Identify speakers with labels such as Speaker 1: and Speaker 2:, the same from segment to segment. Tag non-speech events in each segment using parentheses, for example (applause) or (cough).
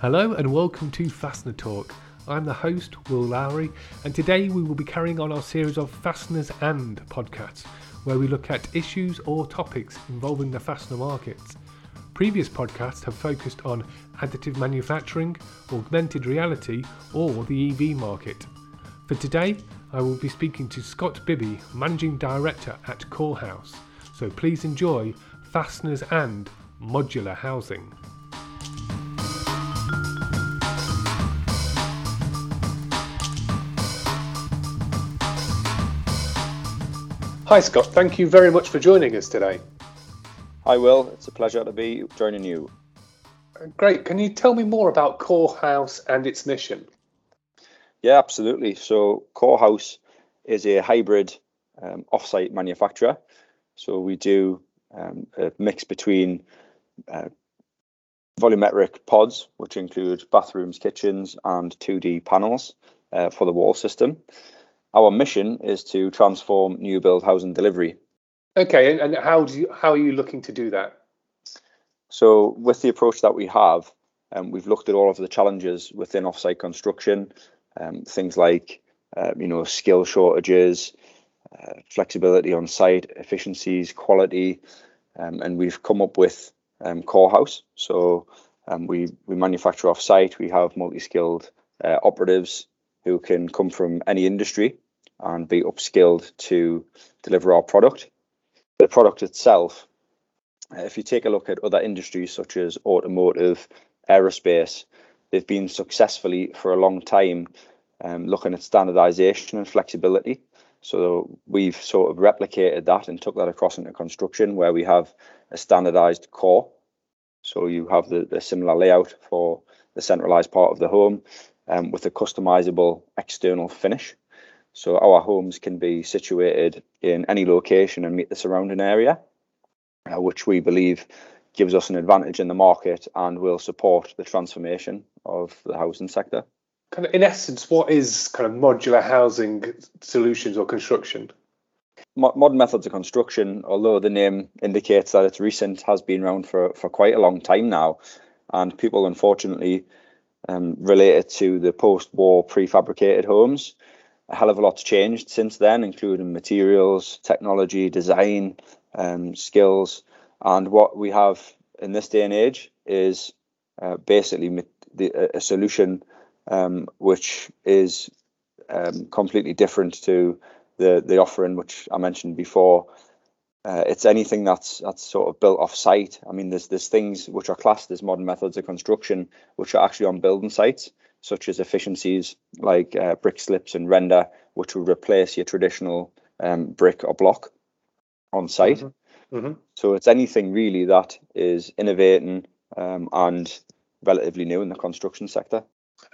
Speaker 1: Hello and welcome to Fastener Talk. I'm the host, Will Lowry, and today we will be carrying on our series of Fasteners and podcasts, where we look at issues or topics involving the fastener markets. Previous podcasts have focused on additive manufacturing, augmented reality, or the EV market. For today, I will be speaking to Scott Bibby, Managing Director at Corehouse. So please enjoy Fasteners and Modular Housing. Hi, Scott. Thank you very much for joining us today.
Speaker 2: Hi, Will. It's a pleasure to be joining you.
Speaker 1: Great. Can you tell me more about Core House and its mission?
Speaker 2: Yeah, absolutely. So, Core House is a hybrid um, off-site manufacturer. So we do um, a mix between uh, volumetric pods, which include bathrooms, kitchens, and 2D panels uh, for the wall system. Our mission is to transform new build housing delivery.
Speaker 1: Okay, and, and how do you, how are you looking to do that?
Speaker 2: So, with the approach that we have, um, we've looked at all of the challenges within offsite construction, um, things like uh, you know skill shortages, uh, flexibility on site, efficiencies, quality, um, and we've come up with um, Corehouse. So um, we we manufacture off site. We have multi skilled uh, operatives who can come from any industry and be upskilled to deliver our product. The product itself, uh, if you take a look at other industries such as automotive, aerospace, they've been successfully for a long time um, looking at standardization and flexibility. So we've sort of replicated that and took that across into construction where we have a standardized core. So you have the, the similar layout for the centralized part of the home um, with a customizable external finish. So our homes can be situated in any location and meet the surrounding area, uh, which we believe gives us an advantage in the market and will support the transformation of the housing sector.
Speaker 1: Kind of in essence, what is kind of modular housing solutions or construction?
Speaker 2: modern methods of construction, although the name indicates that it's recent, has been around for, for quite a long time now. And people, unfortunately, um, related to the post-war prefabricated homes. A hell of a lot's changed since then, including materials, technology, design, um, skills, and what we have in this day and age is uh, basically the, a solution um, which is um, completely different to the the offering which I mentioned before, uh, it's anything that's that's sort of built off site. I mean, there's there's things which are classed as modern methods of construction, which are actually on building sites, such as efficiencies like uh, brick slips and render, which will replace your traditional um, brick or block on site. Mm-hmm. Mm-hmm. So it's anything really that is innovating um, and relatively new in the construction sector.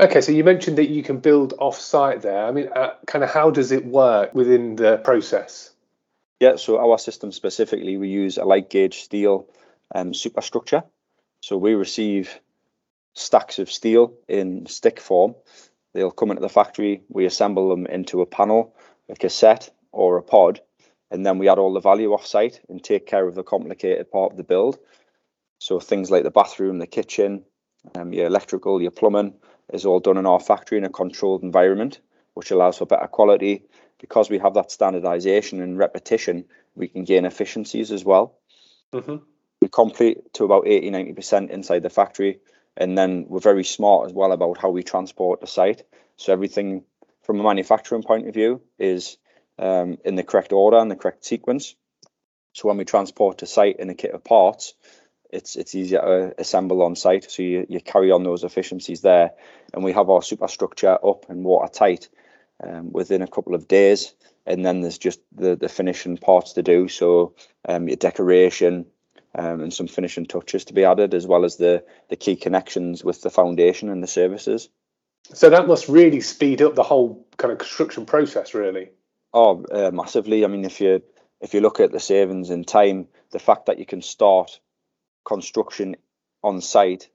Speaker 1: Okay, so you mentioned that you can build off site there. I mean, uh, kind of how does it work within the process?
Speaker 2: Yeah, so our system specifically, we use a light gauge steel um, superstructure. So we receive stacks of steel in stick form. They'll come into the factory, we assemble them into a panel, a cassette, or a pod, and then we add all the value off site and take care of the complicated part of the build. So things like the bathroom, the kitchen, um, your electrical, your plumbing is all done in our factory in a controlled environment, which allows for better quality because we have that standardization and repetition, we can gain efficiencies as well. Mm-hmm. We complete to about 80 90% inside the factory, and then we're very smart as well about how we transport the site. So, everything from a manufacturing point of view is um, in the correct order and the correct sequence. So, when we transport to site in a kit of parts, it's it's easier to assemble on site. So you, you carry on those efficiencies there. And we have our superstructure up and watertight um, within a couple of days. And then there's just the, the finishing parts to do. So um, your decoration um, and some finishing touches to be added, as well as the, the key connections with the foundation and the services.
Speaker 1: So that must really speed up the whole kind of construction process, really.
Speaker 2: Oh, uh, massively. I mean, if you if you look at the savings in time, the fact that you can start construction on site,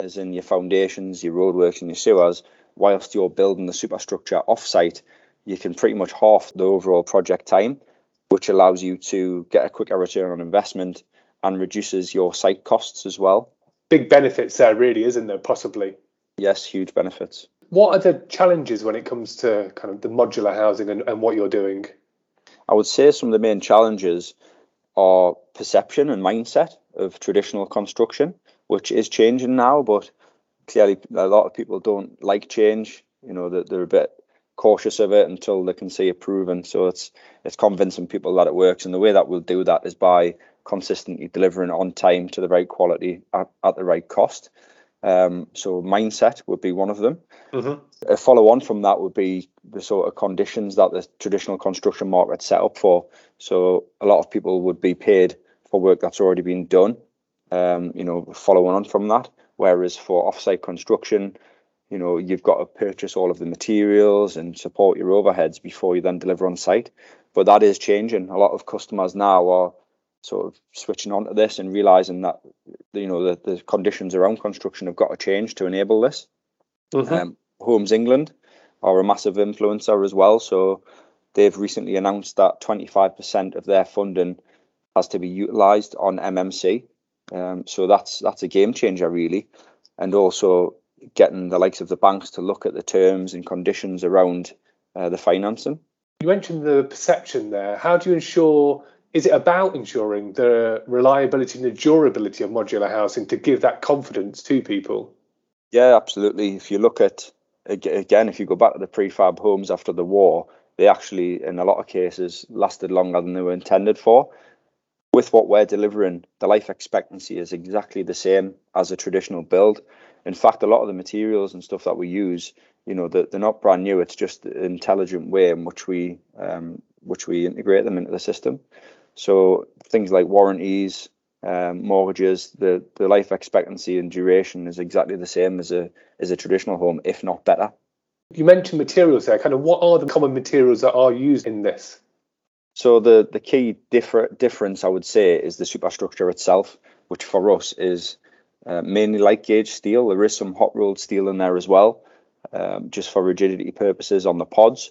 Speaker 2: as in your foundations, your roadworks, and your sewers, whilst you're building the superstructure off-site, you can pretty much half the overall project time, which allows you to get a quicker return on investment and reduces your site costs as well.
Speaker 1: big benefits there, really, isn't there? Possibly.
Speaker 2: Yes, huge benefits.
Speaker 1: What are the challenges when it comes to kind of the modular housing and, and what you're doing?
Speaker 2: I would say some of the main challenges are perception and mindset of traditional construction, which is changing now, but clearly a lot of people don't like change. You know, that they're a bit cautious of it until they can see it proven. So it's it's convincing people that it works, and the way that we'll do that is by consistently delivering on time to the right quality at, at the right cost. Um, so mindset would be one of them. Mm-hmm. A follow on from that would be the sort of conditions that the traditional construction market set up for. So a lot of people would be paid for work that's already been done. Um, you know, following on from that. Whereas for offsite construction, you know, you've got to purchase all of the materials and support your overheads before you then deliver on site. But that is changing. A lot of customers now are sort of switching on to this and realizing that you know the, the conditions around construction have got to change to enable this. Mm-hmm. Um, Homes England are a massive influencer as well, so they've recently announced that 25% of their funding has to be utilised on MMC. Um, so that's that's a game changer really, and also getting the likes of the banks to look at the terms and conditions around uh, the financing.
Speaker 1: You mentioned the perception there. How do you ensure is it about ensuring the reliability and the durability of modular housing to give that confidence to people?
Speaker 2: Yeah, absolutely. If you look at again, if you go back to the prefab homes after the war, they actually, in a lot of cases, lasted longer than they were intended for. With what we're delivering, the life expectancy is exactly the same as a traditional build. In fact, a lot of the materials and stuff that we use, you know, they're, they're not brand new. It's just the intelligent way in which we um, which we integrate them into the system. So things like warranties, um, mortgages, the, the life expectancy and duration is exactly the same as a as a traditional home, if not better.
Speaker 1: You mentioned materials there. Kind of what are the common materials that are used in this?
Speaker 2: So the the key differ, difference I would say is the superstructure itself, which for us is uh, mainly light gauge steel. There is some hot rolled steel in there as well, um, just for rigidity purposes on the pods.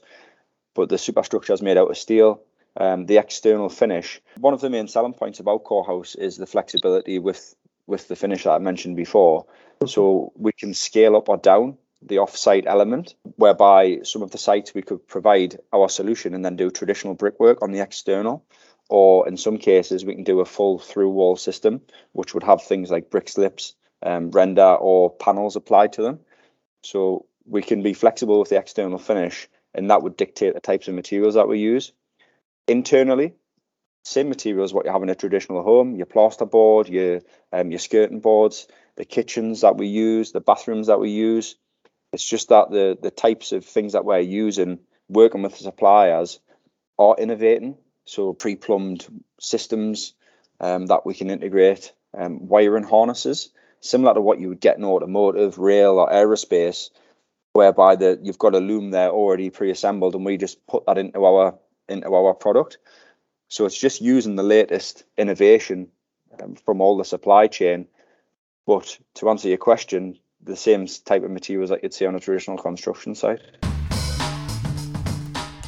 Speaker 2: But the superstructure is made out of steel um, the external finish. One of the main selling points about CoreHouse is the flexibility with with the finish that I mentioned before. So we can scale up or down the off-site element, whereby some of the sites we could provide our solution and then do traditional brickwork on the external, or in some cases we can do a full through wall system, which would have things like brick slips, um, render, or panels applied to them. So we can be flexible with the external finish, and that would dictate the types of materials that we use internally, same materials what you have in a traditional home, your plasterboard, your um, your skirting boards, the kitchens that we use, the bathrooms that we use. It's just that the the types of things that we're using, working with suppliers, are innovating. So pre-plumbed systems um, that we can integrate, um, wiring harnesses, similar to what you would get in automotive, rail, or aerospace, whereby the you've got a loom there already pre-assembled, and we just put that into our into our product. So it's just using the latest innovation um, from all the supply chain. But to answer your question, the same type of materials that you'd see on a traditional construction site.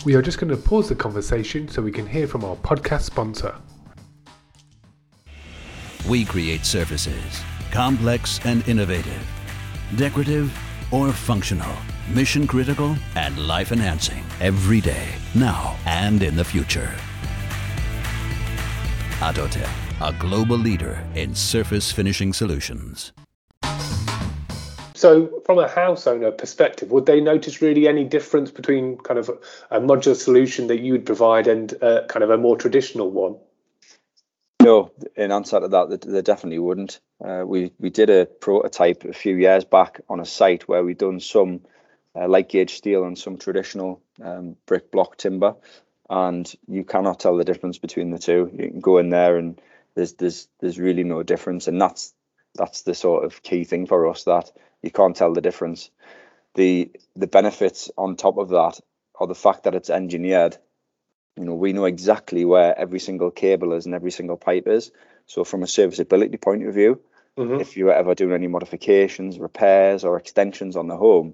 Speaker 1: We are just going to pause the conversation so we can hear from our podcast sponsor.
Speaker 3: We create surfaces, complex and innovative, decorative or functional mission critical, and life enhancing every day, now and in the future. Atotech, a global leader in surface finishing solutions.
Speaker 1: So, from a house owner perspective, would they notice really any difference between kind of a modular solution that you would provide and uh, kind of a more traditional one?
Speaker 2: No, in answer to that, they, definitely wouldn't. Uh, we we did a prototype a few years back on a site where we'd done some uh, light gauge steel and some traditional um, brick block timber, and you cannot tell the difference between the two. You can go in there and there's there's there's really no difference, and that's that's the sort of key thing for us that you can't tell the difference. The the benefits on top of that are the fact that it's engineered. You know, we know exactly where every single cable is and every single pipe is. So from a serviceability point of view, mm-hmm. if you're ever doing any modifications, repairs, or extensions on the home,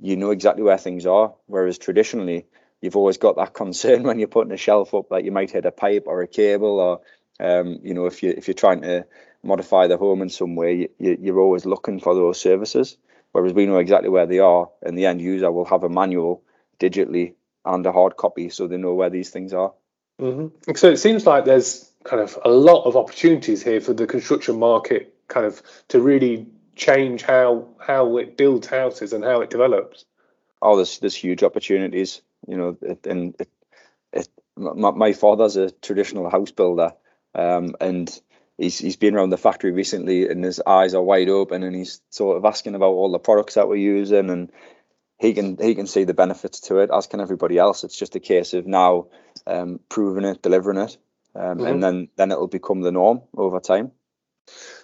Speaker 2: you know exactly where things are. Whereas traditionally, you've always got that (laughs) concern when you're putting a shelf up that you might hit a pipe or a cable, or um, you know, if you if you're trying to modify the home in some way, you, you're always looking for those services. Whereas we know exactly where they are, and the end user will have a manual digitally and a hard copy, so they know where these things are.
Speaker 1: Mm-hmm. So it seems like there's kind of a lot of opportunities here for the construction market, kind of to really change how how it builds houses and how it develops.
Speaker 2: Oh, there's there's huge opportunities, you know, and it, it, my, my father's a traditional house builder, um, and he's he's been around the factory recently, and his eyes are wide open, and he's sort of asking about all the products that we're using, and he can he can see the benefits to it, as can everybody else. It's just a case of now um, proving it, delivering it, um, mm-hmm. and then then it'll become the norm over time.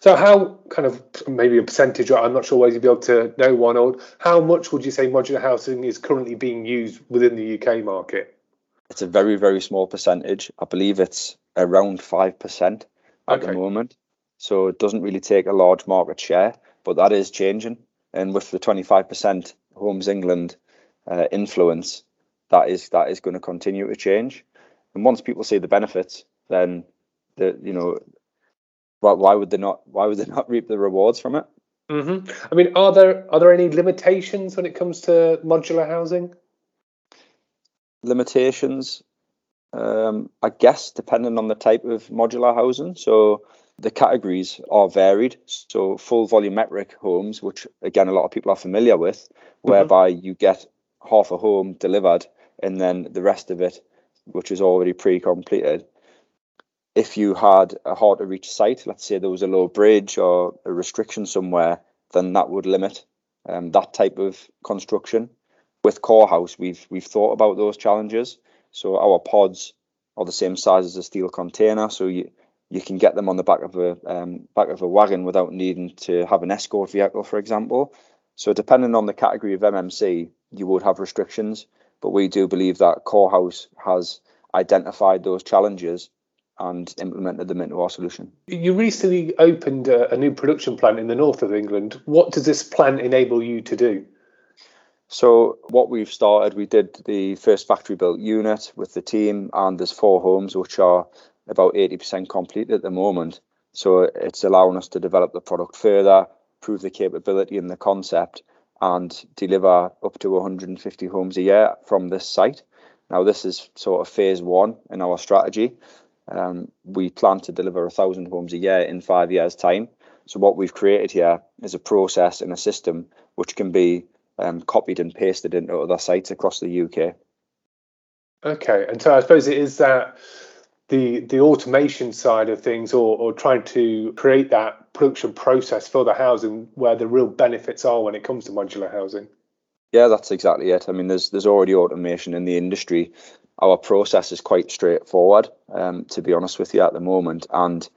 Speaker 1: So, how kind of maybe a percentage? I'm not sure whether you'd be able to know one. Or how much would you say modular housing is currently being used within the UK market?
Speaker 2: It's a very very small percentage. I believe it's around five percent at okay. the moment. So it doesn't really take a large market share, but that is changing. And with the 25% Homes England uh, influence, that is that is going to continue to change. And once people see the benefits, then the you know, why, why would they not? Why would they not reap the rewards from it?
Speaker 1: Mm-hmm. I mean, are there are there any limitations when it comes to modular housing?
Speaker 2: Limitations. Um, I guess depending on the type of modular housing. So the categories are varied. So full volumetric homes, which again a lot of people are familiar with, mm-hmm. whereby mm-hmm. you get half a home delivered and then the rest of it, which is already pre-completed. If you had a hard to reach site, let's say there was a low bridge or a restriction somewhere, then that would limit um, that type of construction. With Core House, we've we've thought about those challenges. So our pods are the same size as a steel container. So you you can get them on the back of a um, back of a wagon without needing to have an escort vehicle, for example. So depending on the category of MMC, you would have restrictions. But we do believe that Core House has identified those challenges and implemented them into our solution.
Speaker 1: You recently opened a, a new production plant in the north of England. What does this plant enable you to do?
Speaker 2: So what we've started, we did the first factory built unit with the team, and there's four homes which are about 80% complete at the moment. So it's allowing us to develop the product further, prove the capability and the concept, and deliver up to 150 homes a year from this site. Now, this is sort of phase one in our strategy. Um, we plan to deliver a thousand homes a year in five years' time. So, what we've created here is a process and a system which can be um, copied and pasted into other sites across the UK.
Speaker 1: Okay, and so I suppose it is that the the automation side of things or, or trying to create that production process for the housing where the real benefits are when it comes to modular housing?
Speaker 2: Yeah that's exactly it. I mean there's there's already automation in the industry. Our process is quite straightforward um, to be honest with you at the moment and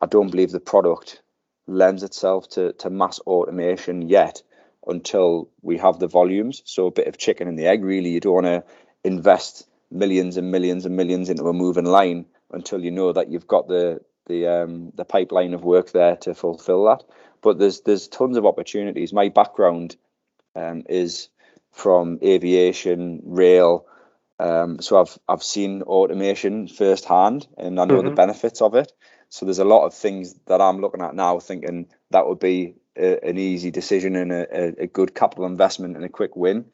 Speaker 2: i don't believe the product lends itself to, to mass automation yet until we have the volumes so a bit of chicken and the egg really you don't want to invest millions and millions and millions into a moving line until you know that you've got the the um, the pipeline of work there to fulfill that. But there's there's tons of opportunities. My background um, is from aviation, rail. Um, so I've I've seen automation firsthand, and I know mm-hmm. the benefits of it. So there's a lot of things that I'm looking at now, thinking that would be a, an easy decision and a, a, good capital investment and a quick win.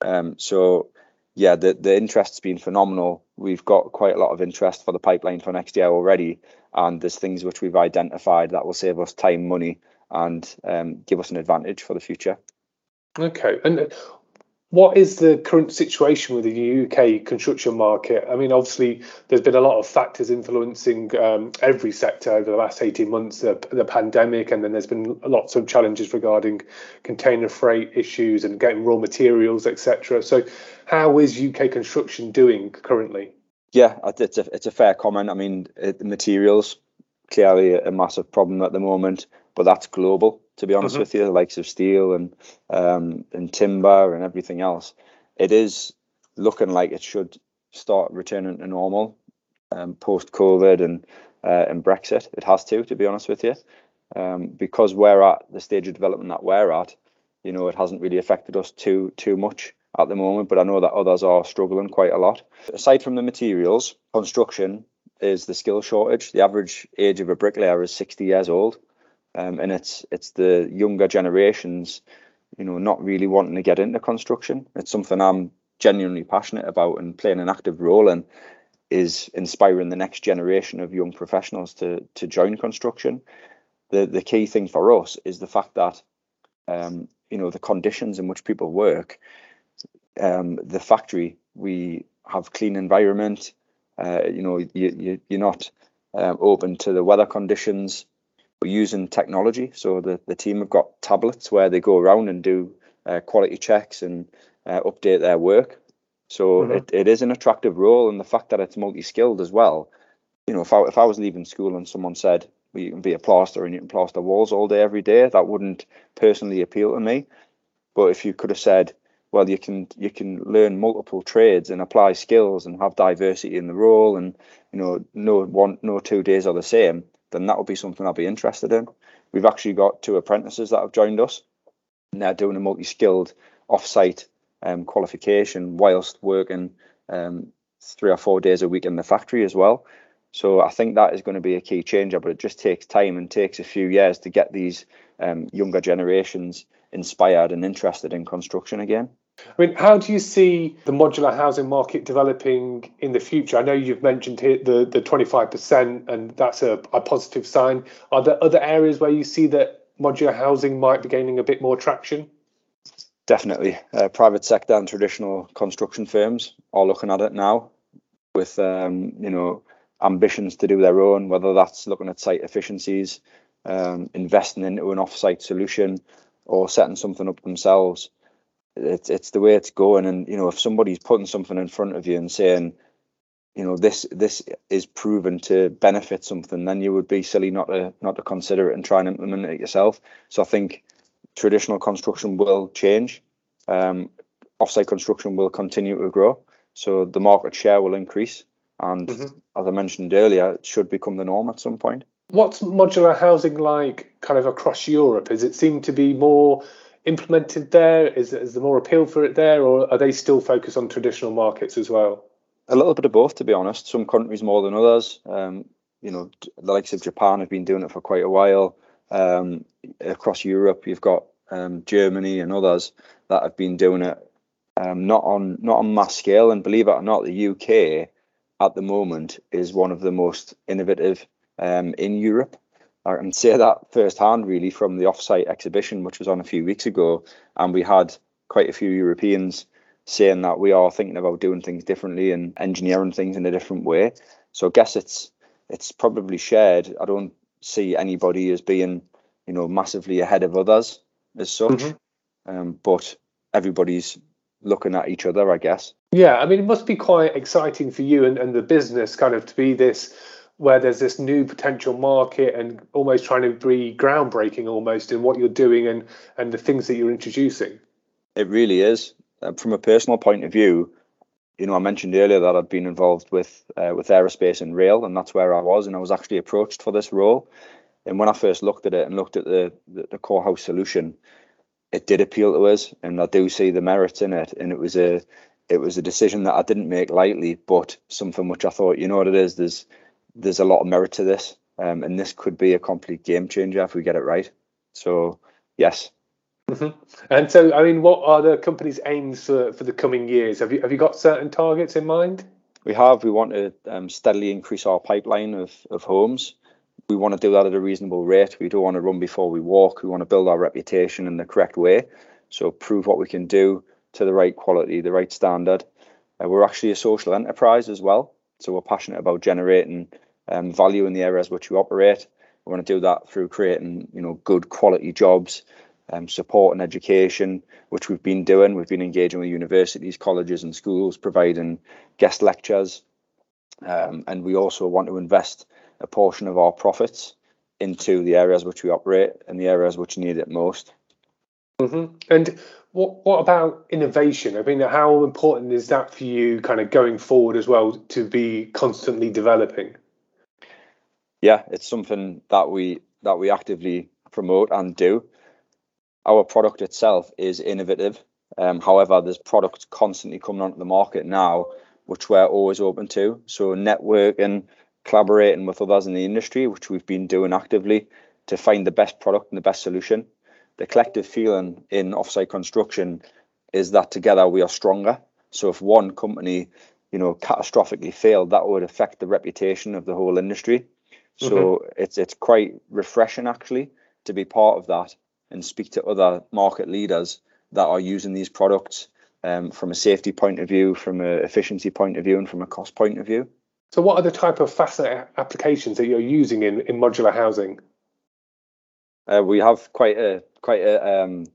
Speaker 2: Um, so yeah, the the interest's been phenomenal. We've got quite a lot of interest for the pipeline for next year already, and there's things which we've identified that will save us time, money, and um, give us an advantage for the future.
Speaker 1: Okay, and what is the current situation with the UK construction market? I mean, obviously, there's been a lot of factors influencing um, every sector over the last 18 months, the, the, pandemic, and then there's been lots of challenges regarding container freight issues and getting raw materials, etc. So, how is UK construction doing currently?
Speaker 2: Yeah, it's a, it's a fair comment. I mean, it, the materials clearly a massive problem at the moment, but that's global to be honest mm-hmm. with you, the likes of steel and um, and timber and everything else. It is looking like it should start returning to normal um, post COVID and uh, and Brexit. It has to, to be honest with you, um, because we're at the stage of development that we're at. You know, it hasn't really affected us too too much at the moment, but I know that others are struggling quite a lot. Aside from the materials, construction is the skill shortage. The average age of a bricklayer is 60 years old, um, and it's it's the younger generations, you know, not really wanting to get into construction. It's something I'm genuinely passionate about and playing an active role in is inspiring the next generation of young professionals to to join construction. The the key thing for us is the fact that um, you know the conditions in which people work. Um, the factory we have clean environment. Uh, you know you, you you're not um, open to the weather conditions. We're using technology, so the the team have got tablets where they go around and do uh, quality checks and uh, update their work. So mm-hmm. it, it is an attractive role, and the fact that it's multi-skilled as well. You know, if I if I was leaving school and someone said well, you can be a plaster and you can plaster walls all day every day, that wouldn't personally appeal to me. But if you could have said, well, you can you can learn multiple trades and apply skills and have diversity in the role, and you know, no one no two days are the same, then that would be something I'd be interested in. We've actually got two apprentices that have joined us, and they're doing a multi-skilled off-site um, qualification whilst working um, three or four days a week in the factory as well. So I think that is going to be a key changer, but it just takes time and takes a few years to get these um, younger generations inspired and interested in construction again.
Speaker 1: I mean, how do you see the modular housing market developing in the future? I know you've mentioned here the the twenty five percent, and that's a, a positive sign. Are there other areas where you see that modular housing might be gaining a bit more traction?
Speaker 2: Definitely, uh, private sector and traditional construction firms are looking at it now, with um, you know ambitions to do their own, whether that's looking at site efficiencies, um, investing into an off-site solution, or setting something up themselves. It's it's the way it's going, and you know if somebody's putting something in front of you and saying, you know this this is proven to benefit something, then you would be silly not to not to consider it and try and implement it yourself. So I think traditional construction will change. Um, offsite construction will continue to grow. So the market share will increase. And mm-hmm. as I mentioned earlier, it should become the norm at some point.
Speaker 1: What's modular housing like kind of across Europe? Is it seem to be more implemented there? Is, is there more appeal for it there? Or are they still focused on traditional markets as well?
Speaker 2: A little bit of both, to be honest. Some countries more than others. Um, you know, the likes of Japan have been doing it for quite a while. Um, across Europe, you've got um, Germany and others that have been doing it um, not on not on mass scale. And believe it or not, the UK at the moment is one of the most innovative um, in Europe. I can say that firsthand, really, from the offsite exhibition, which was on a few weeks ago, and we had quite a few Europeans saying that we are thinking about doing things differently and engineering things in a different way. So I guess it's it's probably shared. I don't see anybody as being, you know, massively ahead of others as such. Mm-hmm. Um, but everybody's looking at each other, I guess.
Speaker 1: Yeah, I mean, it must be quite exciting for you and, and the business kind of to be this where there's this new potential market and almost trying to be groundbreaking almost in what you're doing and and the things that you're introducing.
Speaker 2: It really is. Uh, from a personal point of view, you know, I mentioned earlier that I'd been involved with uh, with aerospace and rail, and that's where I was, and I was actually approached for this role. And when I first looked at it and looked at the the, the core house solution, it did appeal to us, and I do see the merits in it. And it was a it was a decision that I didn't make lightly, but something which I thought, you know what it is, there's there's a lot of merit to this, um, and this could be a complete game changer if we get it right. So yes.
Speaker 1: Mm-hmm. And so, I mean, what are the company's aims for, for the coming years? Have you have you got certain targets in mind?
Speaker 2: We have. We want to um, steadily increase our pipeline of of homes we want to do that at a reasonable rate. We don't want to run before we walk. We want to build our reputation in the correct way. So prove what we can do to the right quality, the right standard. Uh, we're actually a social enterprise as well. So we're passionate about generating um, value in the areas which we operate. We want to do that through creating, you know, good quality jobs, um, support and education, which we've been doing. We've been engaging with universities, colleges, and schools, providing guest lectures. Um, and we also want to invest a portion of our profits into the areas which we operate and the areas which need it most.
Speaker 1: Mm-hmm. And what what about innovation? I mean, how important is that for you, kind of going forward as well, to be constantly developing?
Speaker 2: Yeah, it's something that we that we actively promote and do. Our product itself is innovative. Um, however, there's products constantly coming onto the market now, which we're always open to. So networking collaborating with others in the industry, which we've been doing actively to find the best product and the best solution. The collective feeling in offsite construction is that together we are stronger. So if one company, you know, catastrophically failed, that would affect the reputation of the whole industry. So mm-hmm. it's it's quite refreshing actually to be part of that and speak to other market leaders that are using these products um, from a safety point of view, from an efficiency point of view, and from a cost point of view.
Speaker 1: So, what are the type of fastener applications that you're using in, in modular housing?
Speaker 2: Uh, we have quite a quite a, um,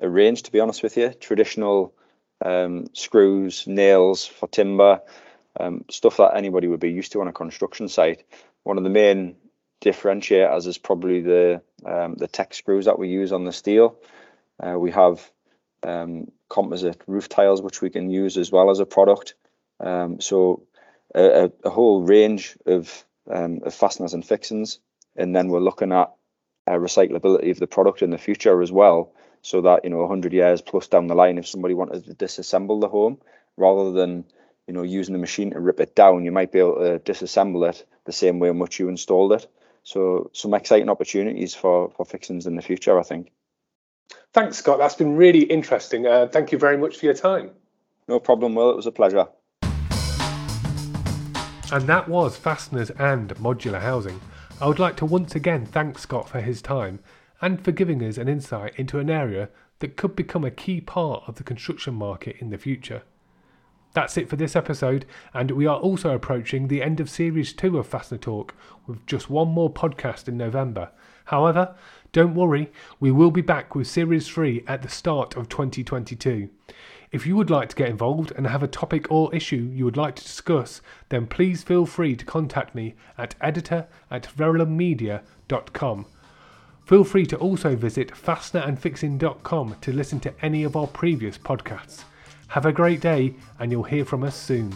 Speaker 2: a range, to be honest with you. Traditional um, screws, nails for timber, um, stuff that anybody would be used to on a construction site. One of the main differentiators is probably the um, the Tek screws that we use on the steel. Uh, we have um, composite roof tiles which we can use as well as a product. Um, so a, a, whole range of, um, of fasteners and fixings, and then we're looking at uh, recyclability of the product in the future as well, so that you know 100 years plus down the line, if somebody wanted to disassemble the home, rather than you know using a machine to rip it down, you might be able to disassemble it the same way in which you installed it. So some exciting opportunities for for fixings in the future, I think.
Speaker 1: Thanks, Scott. That's been really interesting. Uh, thank you very much for your time.
Speaker 2: No problem, Will. It was a pleasure.
Speaker 1: And that was Fasteners and Modular Housing. I would like to once again thank Scott for his time and for giving us an insight into an area that could become a key part of the construction market in the future. That's it for this episode, and we are also approaching the end of Series 2 of Fastener Talk with just one more podcast in November. However, don't worry, we will be back with Series 3 at the start of 2022. If you would like to get involved and have a topic or issue you would like to discuss, then please feel free to contact me at editor at verulammedia.com. Feel free to also visit fastenerandfixing.com to listen to any of our previous podcasts. Have a great day, and you'll hear from us soon.